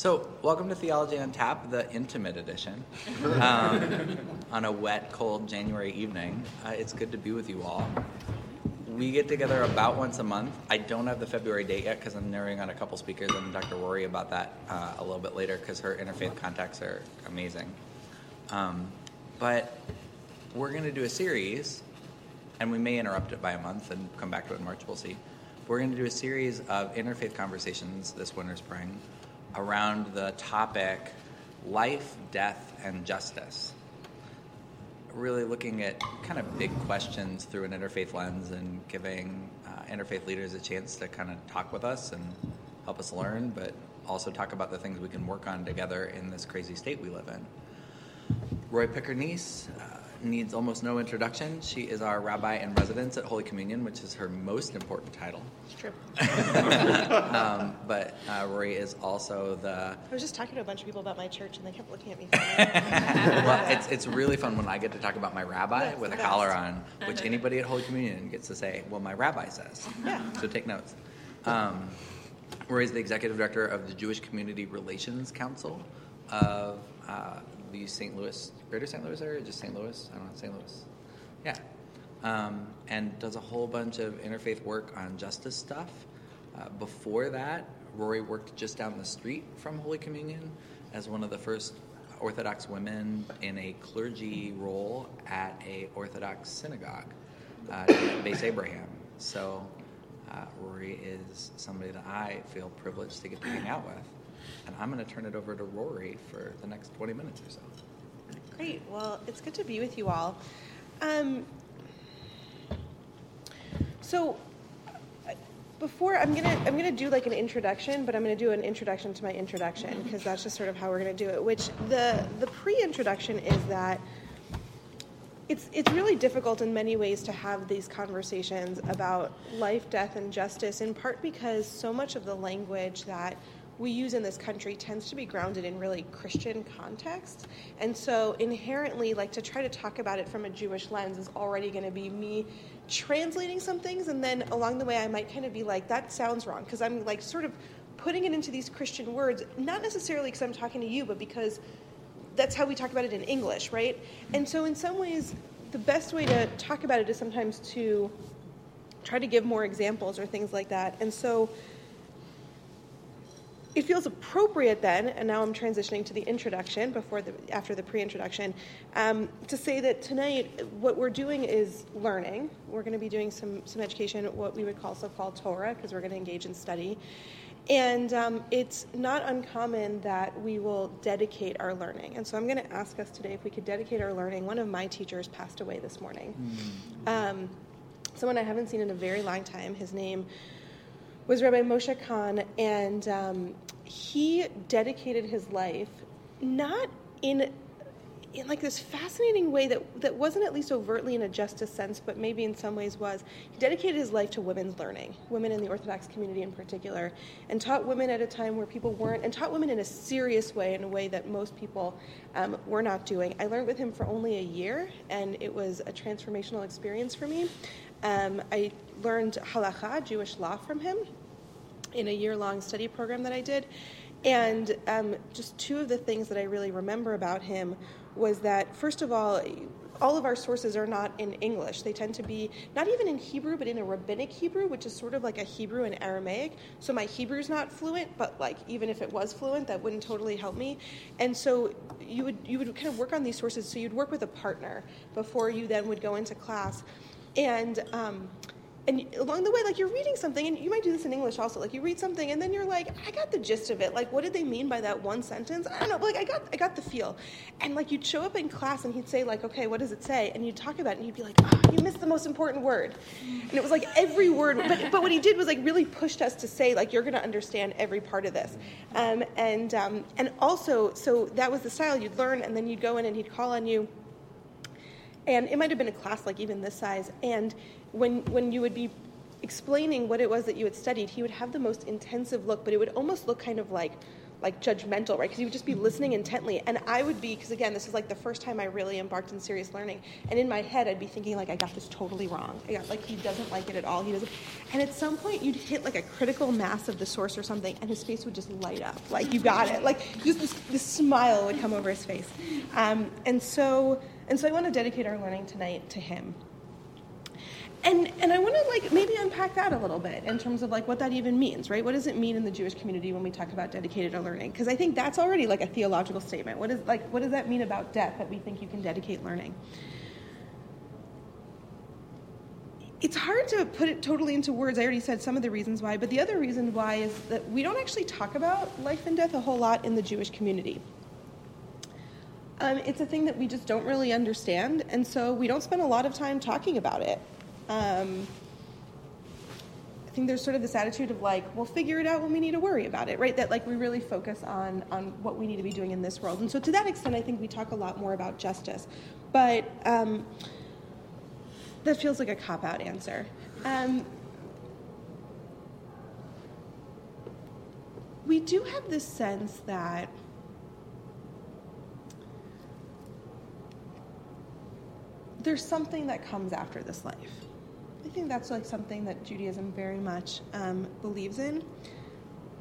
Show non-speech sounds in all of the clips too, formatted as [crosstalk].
So, welcome to Theology on Tap, the intimate edition, [laughs] um, on a wet, cold January evening. Uh, it's good to be with you all. We get together about once a month. I don't have the February date yet because I'm narrowing on a couple speakers and Dr. Rori about that uh, a little bit later because her interfaith contacts are amazing. Um, but we're going to do a series, and we may interrupt it by a month and come back to it in March, we'll see. We're going to do a series of interfaith conversations this winter, spring around the topic life, death, and justice. Really looking at kind of big questions through an interfaith lens and giving uh, interfaith leaders a chance to kind of talk with us and help us learn, but also talk about the things we can work on together in this crazy state we live in. Rori Picker-Neiss, uh, needs almost no introduction. She is our rabbi in residence at Holy Communion, which is her most important title. It's true. [laughs] um, but uh, Rori is also the. I was just talking to a bunch of people about my church, and they kept looking at me. [laughs] well, it's, it's really fun when I get to talk about my rabbi That's with a the collar on, which anybody at Holy Communion gets to say, well, my rabbi says. Yeah. So take notes. Um, Rori is the executive director of the Jewish Community Relations Council of uh, the St. Louis, Greater St. Louis area, just St. Louis? I don't know, St. Louis. Yeah. Um, and does a whole bunch of interfaith work on justice stuff. Uh, before that, Rori worked just down the street from Holy Communion as one of the first Orthodox women in a clergy role at a Orthodox synagogue, uh, [coughs] Bais Abraham. So uh, Rori is somebody that I feel privileged to get to hang out with. And I'm going to turn it over to Rori for the next 20 minutes or so. Great. Well, it's good to be with you all. Um, so before I'm gonna I'm gonna do like an introduction, but I'm gonna do an introduction to my introduction because that's just sort of how we're gonna do it. Which the the pre-introduction is that it's it's really difficult in many ways to have these conversations about life, death, and justice. In part because so much of the language that we use in this country tends to be grounded in really Christian context, and so inherently, like to try to talk about it from a Jewish lens is already going to be me translating some things, and then along the way, I might kind of be like, that sounds wrong, because I'm like sort of putting it into these Christian words, not necessarily because I'm talking to you, but because that's how we talk about it in English, right? And so, in some ways, the best way to talk about it is sometimes to try to give more examples or things like that. And so, it feels appropriate then, and now I'm transitioning to the introduction before the after the pre-introduction, um, to say that tonight what we're doing is learning. We're going to be doing some some education, what we would call so-called Torah, because we're going to engage in study. And um, it's not uncommon that we will dedicate our learning. And so I'm going to ask us today if we could dedicate our learning. One of my teachers passed away this morning. Um, someone I haven't seen in a very long time. His name was Rabbi Moshe Kahn, and um, he dedicated his life not in in like this fascinating way that that wasn't at least overtly in a justice sense, but maybe in some ways was. He dedicated his life to women's learning, women in the Orthodox community in particular, and taught women at a time where people weren't, and taught women in a serious way, in a way that most people um, were not doing. I learned with him for only a year, and it was a transformational experience for me. Um, I learned halacha, Jewish law, from him in a year long study program that I did. And um, just two of the things that I really remember about him was that, first of all, all of our sources are not in English. They tend to be not even in Hebrew, but in a rabbinic Hebrew, which is sort of like a Hebrew and Aramaic. So my Hebrew's not fluent, but like even if it was fluent, that wouldn't totally help me. And so you would you would kind of work on these sources. So you'd work with a partner before you then would go into class, and. Um, and along the way, like you're reading something, and you might do this in English also. Like you read something, and then you're like, I got the gist of it. Like, what did they mean by that one sentence? I don't know. Like, I got, I got the feel. And like, you'd show up in class, and he'd say, like, okay, what does it say? And you'd talk about it, and you'd be like, oh, you missed the most important word. And it was like every word. But but what he did was like really pushed us to say, like, you're going to understand every part of this. Um, and um, and also, so that was the style you'd learn, and then you'd go in, and he'd call on you. And it might have been a class like even this size, and when when you would be explaining what it was that you had studied, he would have the most intensive look, but it would almost look kind of like like judgmental, right? Because he would just be listening intently, and I would be because again, this is like the first time I really embarked in serious learning, and in my head, I'd be thinking like I got this totally wrong. I got like he doesn't like it at all. He doesn't, and at some point, you'd hit like a critical mass of the source or something, and his face would just light up, like you got it, like just this, this smile would come over his face, um, and so and so I want to dedicate our learning tonight to him and and I want to like maybe unpack that a little bit in terms of like what that even means, right? What does it mean in the Jewish community when we talk about dedicated to learning? Because I think that's already like a theological statement. What is like what does that mean about death that we think you can dedicate learning? It's hard to put it totally into words. I already said some of the reasons why, but the other reason why is that we don't actually talk about life and death a whole lot in the Jewish community. Um, it's a thing that we just don't really understand, and so we don't spend a lot of time talking about it. Um, I think there's sort of this attitude of like, we'll figure it out when we need to worry about it, right? That like we really focus on on what we need to be doing in this world, and so to that extent, I think we talk a lot more about justice, but um, that feels like a cop out answer. Um, we do have this sense that there's something that comes after this life. I think that's like something that Judaism very much um, believes in.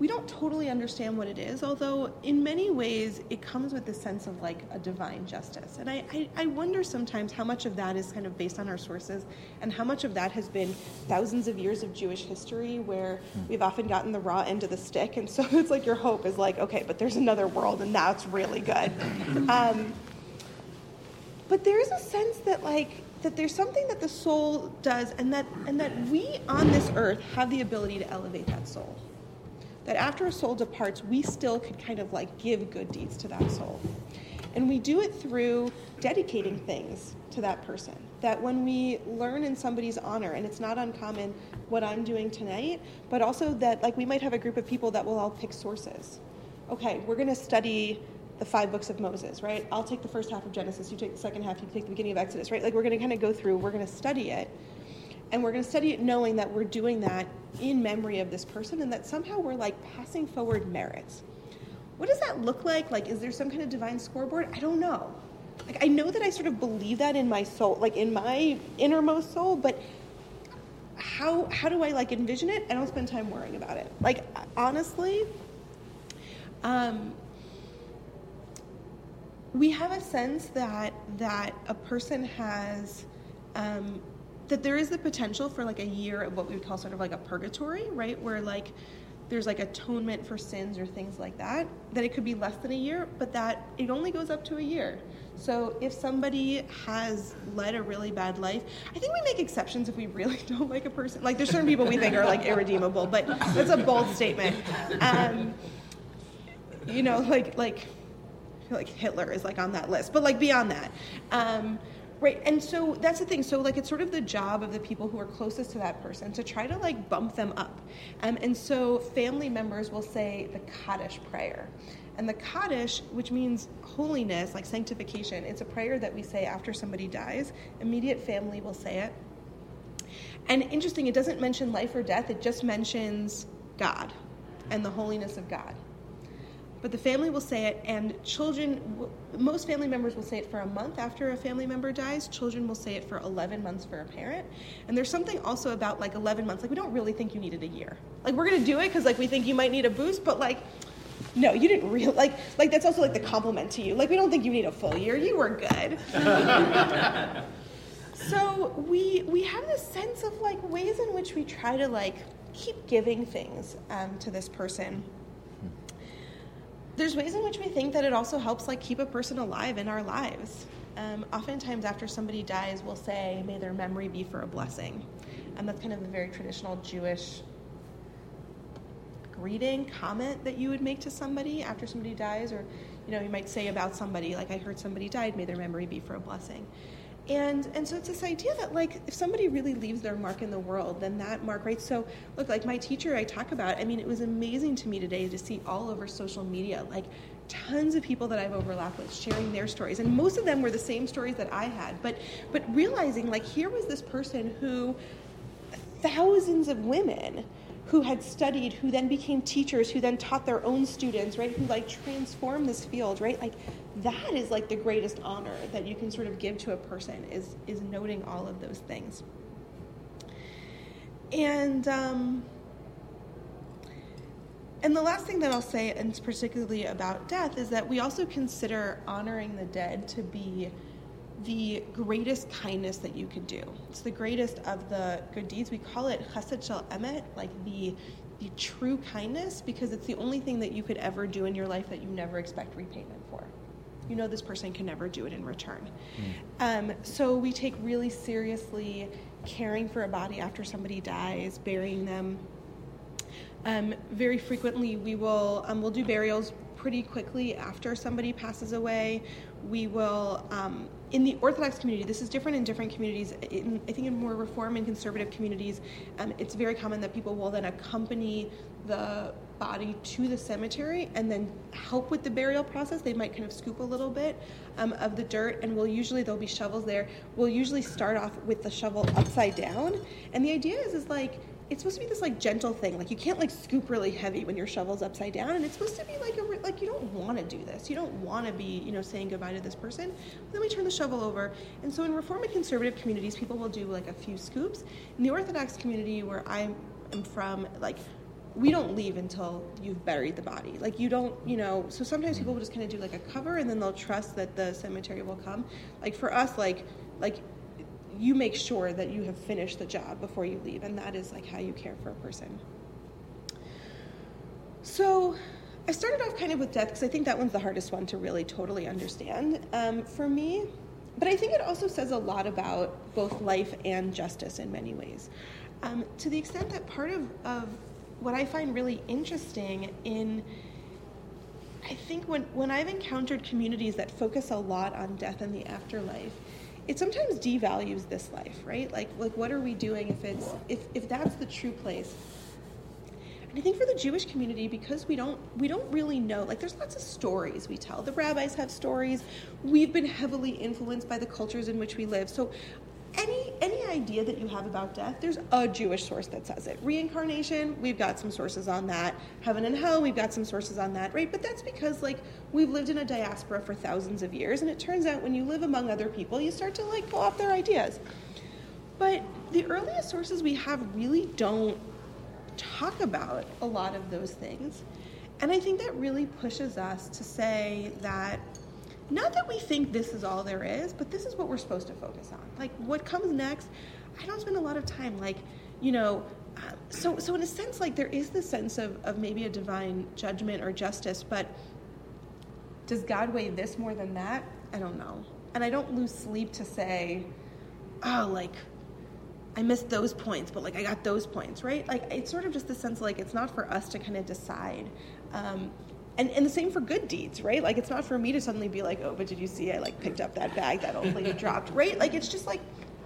We don't totally understand what it is, although in many ways it comes with this sense of like a divine justice. And I, I, I wonder sometimes how much of that is kind of based on our sources and how much of that has been thousands of years of Jewish history where we've often gotten the raw end of the stick. And so it's like your hope is like, okay, but there's another world and that's really good. [coughs] Um, but there is a sense that like that there's something that the soul does and that and that we on this earth have the ability to elevate that soul. That after a soul departs we still could kind of like give good deeds to that soul. And we do it through dedicating things to that person. That when we learn in somebody's honor and it's not uncommon what i'm doing tonight but also that like we might have a group of people that will all pick sources. Okay we're going to study the five books of Moses, right? I'll take the first half of Genesis, you take the second half, you take the beginning of Exodus, right? Like we're going to kind of go through, we're going to study it. And we're going to study it knowing that we're doing that in memory of this person and that somehow we're like passing forward merits. What does that look like? Like, is there some kind of divine scoreboard? I don't know. Like, I know that I sort of believe that in my soul, like in my innermost soul, but how how do I like envision it? I don't spend time worrying about it. Like, honestly, um, we have a sense that that a person has um, that there is the potential for like a year of what we would call sort of like a purgatory, right? Where like there's like atonement for sins or things like that. That it could be less than a year, but that it only goes up to a year. So if somebody has led a really bad life, I think we make exceptions if we really [laughs] don't like a person. Like there's certain people we think are like irredeemable, but that's a bold statement. Um, you know, like like like Hitler is like on that list, but like beyond that. Um, right and so that's the thing. So like it's sort of the job of the people who are closest to that person to try to like bump them up. Um, and so family members will say the kaddish prayer. And the kaddish which means holiness like sanctification it's a prayer that we say after somebody dies. Immediate family will say it. And interesting it doesn't mention life or death. It just mentions god and the holiness of god but the family will say it, and children, most family members will say it for a month after a family member dies. Children will say it for 11 months for a parent. And there's something also about like 11 months, like we don't really think you needed a year. Like we're gonna do it because like we think you might need a boost, but like, no, you didn't really like like that's also like the compliment to you. Like we don't think you need a full year. You were good. [laughs] so we we have this sense of like ways in which we try to like keep giving things um, to this person there's ways in which we think that it also helps like keep a person alive in our lives. Um, oftentimes, after somebody dies, we'll say, "May their memory be for a blessing," and that's kind of a very traditional Jewish greeting comment that you would make to somebody after somebody dies, or you know, you might say about somebody, like, "I heard somebody died. May their memory be for a blessing." And and so it's this idea that like if somebody really leaves their mark in the world then that mark right so look like my teacher i talk about i mean it was amazing to me today to see all over social media like tons of people that i've overlapped with sharing their stories and most of them were the same stories that i had but but realizing like here was this person who thousands of women who had studied, who then became teachers, who then taught their own students, right? Who like transformed this field, right? Like that is like the greatest honor that you can sort of give to a person is is noting all of those things. And um, and the last thing that I'll say, and particularly about death, is that we also consider honoring the dead to be the greatest kindness that you could do. It's the greatest of the good deeds. We call it chesed shel emet, like the the true kindness, because it's the only thing that you could ever do in your life that you never expect repayment for. You know this person can never do it in return. Mm. Um, so we take really seriously caring for a body after somebody dies, burying them. Um, very frequently, we will um, we'll do burials pretty quickly after somebody passes away. We will um, in the Orthodox community, this is different in different communities. In, I think in more Reform and conservative communities, um, it's very common that people will then accompany the body to the cemetery and then help with the burial process. They might kind of scoop a little bit um, of the dirt, and we'll usually there'll be shovels there. We'll usually start off with the shovel upside down, and the idea is is like it's supposed to be this like gentle thing. Like you can't like scoop really heavy when your shovel's upside down, and it's supposed to be like a like you don't want to do this. You don't want to be you know saying goodbye to this person. Then we turn the shovel over, and so in Reform and conservative communities, people will do like a few scoops. In the Orthodox community where I am from, like we don't leave until you've buried the body. Like you don't, you know. So sometimes people will just kind of do like a cover, and then they'll trust that the cemetery will come. Like for us, like like you make sure that you have finished the job before you leave, and that is like how you care for a person. So, I started off kind of with death because I think that one's the hardest one to really totally understand um, for me. But I think it also says a lot about both life and justice in many ways. Um, to the extent that part of, of what I find really interesting in I think when, when I've encountered communities that focus a lot on death and the afterlife, it sometimes devalues this life, right? Like, like what are we doing if it's if, if that's the true place? And I think for the Jewish community, because we don't we don't really know, like there's lots of stories we tell. The rabbis have stories. We've been heavily influenced by the cultures in which we live. So any any idea that you have about death, there's a Jewish source that says it. Reincarnation, we've got some sources on that. Heaven and hell, we've got some sources on that, right? But that's because like we've lived in a diaspora for thousands of years, and it turns out when you live among other people, you start to like pull off their ideas. But the earliest sources we have really don't talk about a lot of those things. And I think that really pushes us to say that not that we think this is all there is, but this is what we're supposed to focus on. Like what comes next, I don't spend a lot of time like, you know, uh, so so in a sense like there is this sense of, of maybe a divine judgment or justice, but does God weigh this more than that? I don't know. And I don't lose sleep to say, oh, like I missed those points, but like I got those points, right? Like it's sort of just the sense like it's not for us to kind of decide. Um, and, and the same for good deeds, right? Like it's not for me to suddenly be like, oh, but did you see I like picked up that bag that old lady dropped, right? Like it's just like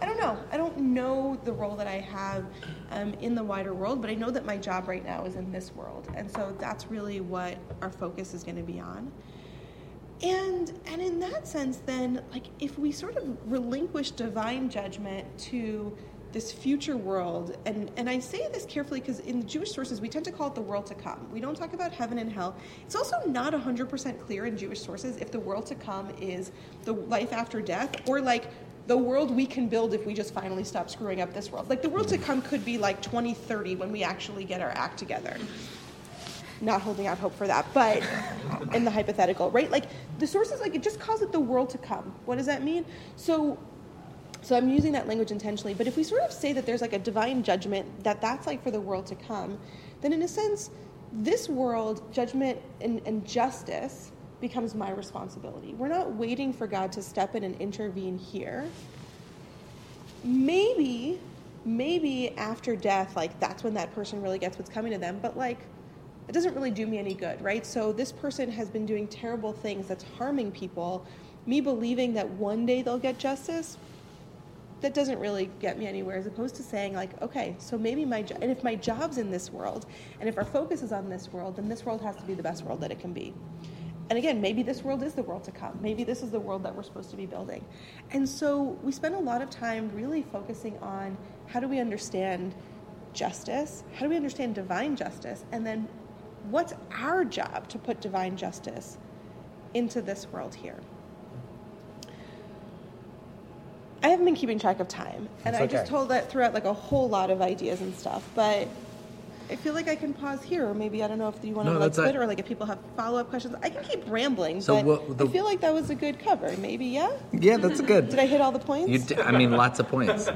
I don't know. I don't know the role that I have um, in the wider world, but I know that my job right now is in this world, and so that's really what our focus is going to be on. And and in that sense, then, like if we sort of relinquish divine judgment to this future world, and, and I say this carefully because in the Jewish sources we tend to call it the world to come. We don't talk about heaven and hell. It's also not 100% clear in Jewish sources if the world to come is the life after death or like the world we can build if we just finally stop screwing up this world. Like the world to come could be like 2030 when we actually get our act together. Not holding out hope for that, but in the hypothetical, right? Like the sources, like it just calls it the world to come. What does that mean? So so I'm using that language intentionally. But if we sort of say that there's like a divine judgment, that that's like for the world to come, then in a sense, this world, judgment and, and justice becomes my responsibility. We're not waiting for God to step in and intervene here. Maybe, maybe after death, like that's when that person really gets what's coming to them, but like it doesn't really do me any good, right? So this person has been doing terrible things that's harming people. Me believing that one day they'll get justice, that doesn't really get me anywhere as opposed to saying like okay so maybe my job and if my job's in this world and if our focus is on this world then this world has to be the best world that it can be and again maybe this world is the world to come maybe this is the world that we're supposed to be building and so we spend a lot of time really focusing on how do we understand justice? How do we understand divine justice? And then what's our job to put divine justice into this world here? I haven't been keeping track of time, and That's I just okay. told that throughout like a whole lot of ideas and stuff. But I feel like I can pause here, or maybe I don't know if you want to No, like that's a- split, or like if people have follow up questions. I can keep rambling, So but what- the- I feel like that was a good cover. Maybe, yeah. Yeah, that's good. Did I hit all the points? You d- I mean, lots of points.